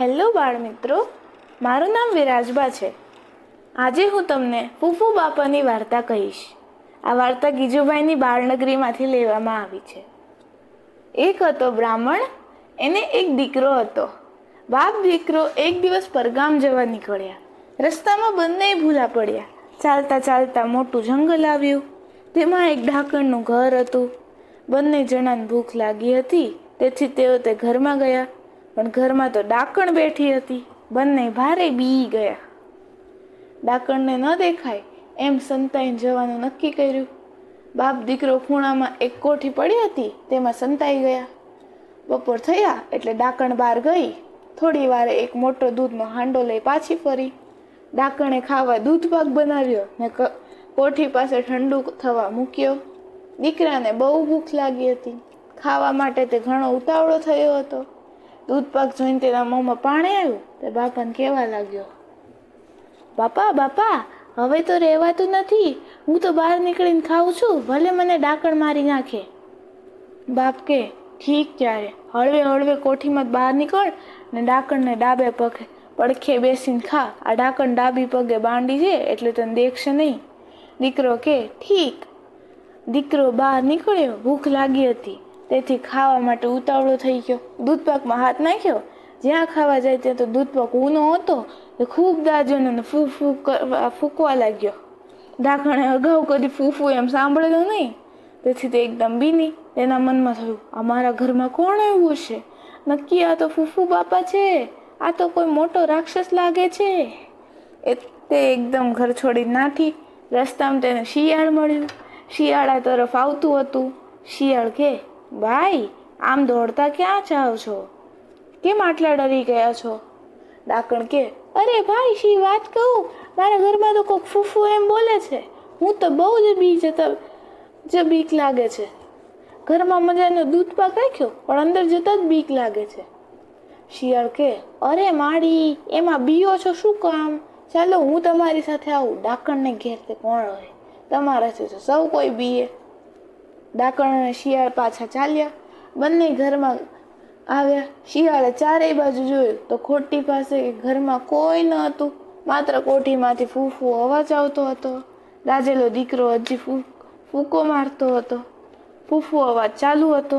Hello બાળ મિત્રો મારું નામ વિરાજબા છે. આજે હું તમને ફૂફુ બાપાની વાર્તા કહીશ. આ વાર્તા ગીજુભાઈની બાળનગરીમાંથી લેવામાં આવી છે. એક હતો બ્રાહ્મણ, એને એક દીકરો હતો. બાપ દીકરો એક દિવસ પરગામ જવા નીકળ્યા. રસ્તામાં બંને ભૂલા પડ્યા. ચાલતા ચાલતા મોટું જંગલ આવ્યું. તેમાં એક ઢાંકણનું ઘર હતું. બંને જણાને ભૂખ લાગી હતી, તેથી તેઓ તે ઘરમાં ગયા. પણ ઘરમાં તો ડાકણ બેઠી હતી. બંને ભારે બી ગયા. ડાકણને ન દેખાય એમ સંતાઈને જવાનું નક્કી કર્યું. બાપ દીકરો ખૂણામાં એક કોઠી પડી હતી, તેમાં સંતાઈ ગયા. બપોર થયા એટલે ડાકણ બહાર ગઈ. થોડી વારે એક મોટો દૂધનો હાંડો લઈ પાછી ફરી. ડાકણે ખાવા દૂધ પાક બનાવ્યો ને કોઠી પાસે ઠંડુ થવા મૂક્યો. દીકરાને બહુ ભૂખ લાગી હતી. ખાવા માટે તે ઘણો ઉતાવળો થયો હતો. દૂધ પાક જોઈને તેના મોંમાં પાણી આવ્યું. તે બાપાને કહેવા લાગ્યો, બાપા બાપા, હવે તો રહેવાતું નથી. હું તો બહાર નીકળીને ખાઉં છું. ભલે મને ડાકણ મારી નાખે. બાપ કે, ઠીક ત્યારે. હળવે હળવે કોઠીમાં બહાર નીકળ ને ડાકણને ડાબે પગે, પડખે બેસીને ખા. આ ડાકણ ડાબી પગે બાંડી છે એટલે તને દેખશે નહીં. દીકરો કે, ઠીક. દીકરો બહાર નીકળ્યો. ભૂખ લાગી હતી. તેથી ખાવા માટે ઉતાવળો થઈ ગયો. દૂધપાકમાં હાથ નાખ્યો. જ્યાં ખાવા જાય ત્યાં તો દૂધપાક ઊનો હતો. એ ખૂબ દાજ્યો ને ફૂ કરવા ફૂંકવા લાગ્યો. ડાકણે અગાઉ કદી ફૂફું એમ સાંભળેલું નહીં. તેથી તે એકદમ બીની તેના મનમાં થયું, આ મારા ઘરમાં કોણ આવ્યું છે? નક્કી આ તો ફૂફુ બાપા છે. આ તો કોઈ મોટો રાક્ષસ લાગે છે. એ તે એકદમ ઘર છોડી નાઠી. રસ્તામાં તેને શિયાળ મળ્યું. શિયાળા તરફ આવતું હતું. શિયાળ કે ભાઈ, આમ દોડતા ક્યાં જાઓ છો? કેમ આટલા ડરી ગયા છો? ડાકણ કે, અરે ભાઈ, શી વાત કહું? મારા ઘરમાં તો કોઈક ફૂફુ એમ બોલે છે. હું તો બહુ જ બી જતા જ બીક લાગે છે. ઘરમાં મજાનો દૂધ પાક રાખ્યો, પણ અંદર જતા જ બીક લાગે છે. શિયાળ કે, અરે માડી, એમાં બીઓ છો શું કામ? ચાલો હું તમારી સાથે આવું. ડાકણને ઘેર તે કોણ હોય? તમારાથી તો સૌ કોઈ બીએ. ડાકણ અને શિયાળ પાછા ચાલ્યા. બંને ઘરમાં આવ્યા. શિયાળે ચારેય બાજુ જોયું તો ખોટી પાસે ઘરમાં કોઈ ન હતું. માત્ર કોઠીમાંથી ફૂફો અવાજ આવતો હતો. દાજેલો દીકરો હજી ફૂકો મારતો હતો. ફૂફો અવાજ ચાલુ હતો.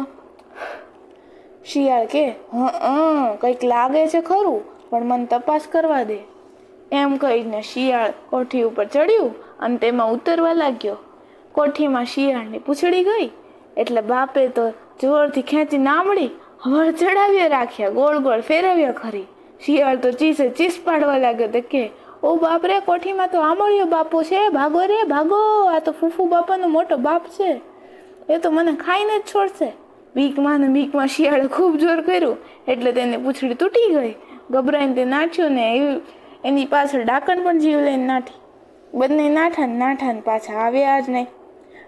શિયાળ કે હં, કંઈક લાગે છે ખરું, પણ મને તપાસ કરવા દે. એમ કહીને શિયાળ કોઠી ઉપર ચડ્યું અને તેમાં ઉતરવા લાગ્યો. કોઠીમાં શિયાળની પૂંછડી ગઈ એટલે બાપે તો જોરથી ખેંચી નામડી હળ ચડાવ્યા રાખ્યા, ગોળ ગોળ ફેરવ્યા ખરી. શિયાળ તો ચીસે ચીસ પાડવા લાગ્યો તો કે, ઓ બાપ રે કોઠીમાં તો આમળ્યો બાપો છે, ભાગો રે, ભાગો, આ તો ફૂફુ બાપાનો મોટો બાપ છે. એ તો મને ખાઈને જ છોડશે. બીકમાં ને બીકમાં શિયાળે ખૂબ જોર કર્યું એટલે તેને પૂંછડી તૂટી ગઈ. ગભરાઈને તે નાઠ્યું ને એની પાછળ ડાકણ પણ જીવ લઈને નાઠી. બંને નાઠા નાઠા ને પાછા આવ્યા જ નહીં.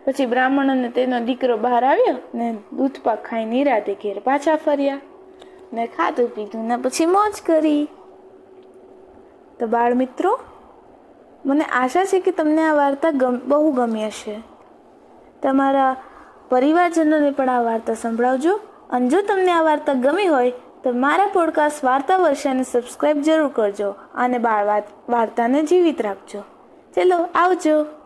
પછી બ્રાહ્મણ અને તેનો દીકરો બહાર આવ્યો ને દૂધ પાક ખાઈ નિરાતે ઘેર પાછા ફર્યા. ને ખાધું પીધું ને પછી મોજ કરી. તો બાળ મિત્રો મને આશા છે કે તમને આ વાર્તા ગમ, બહુ ગમી હશે. તમારા પરિવારજનોને પણ આ વાર્તા સંભળાવજો. અને જો તમને આ વાર્તા ગમી હોય, તો મારા પોડકાસ્ટ વાર્તા વર્ષાને સબસ્ક્રાઈબ જરૂર કરજો અને બાળ, વાર્તાને જીવિત રાખજો. ચલો, આવજો.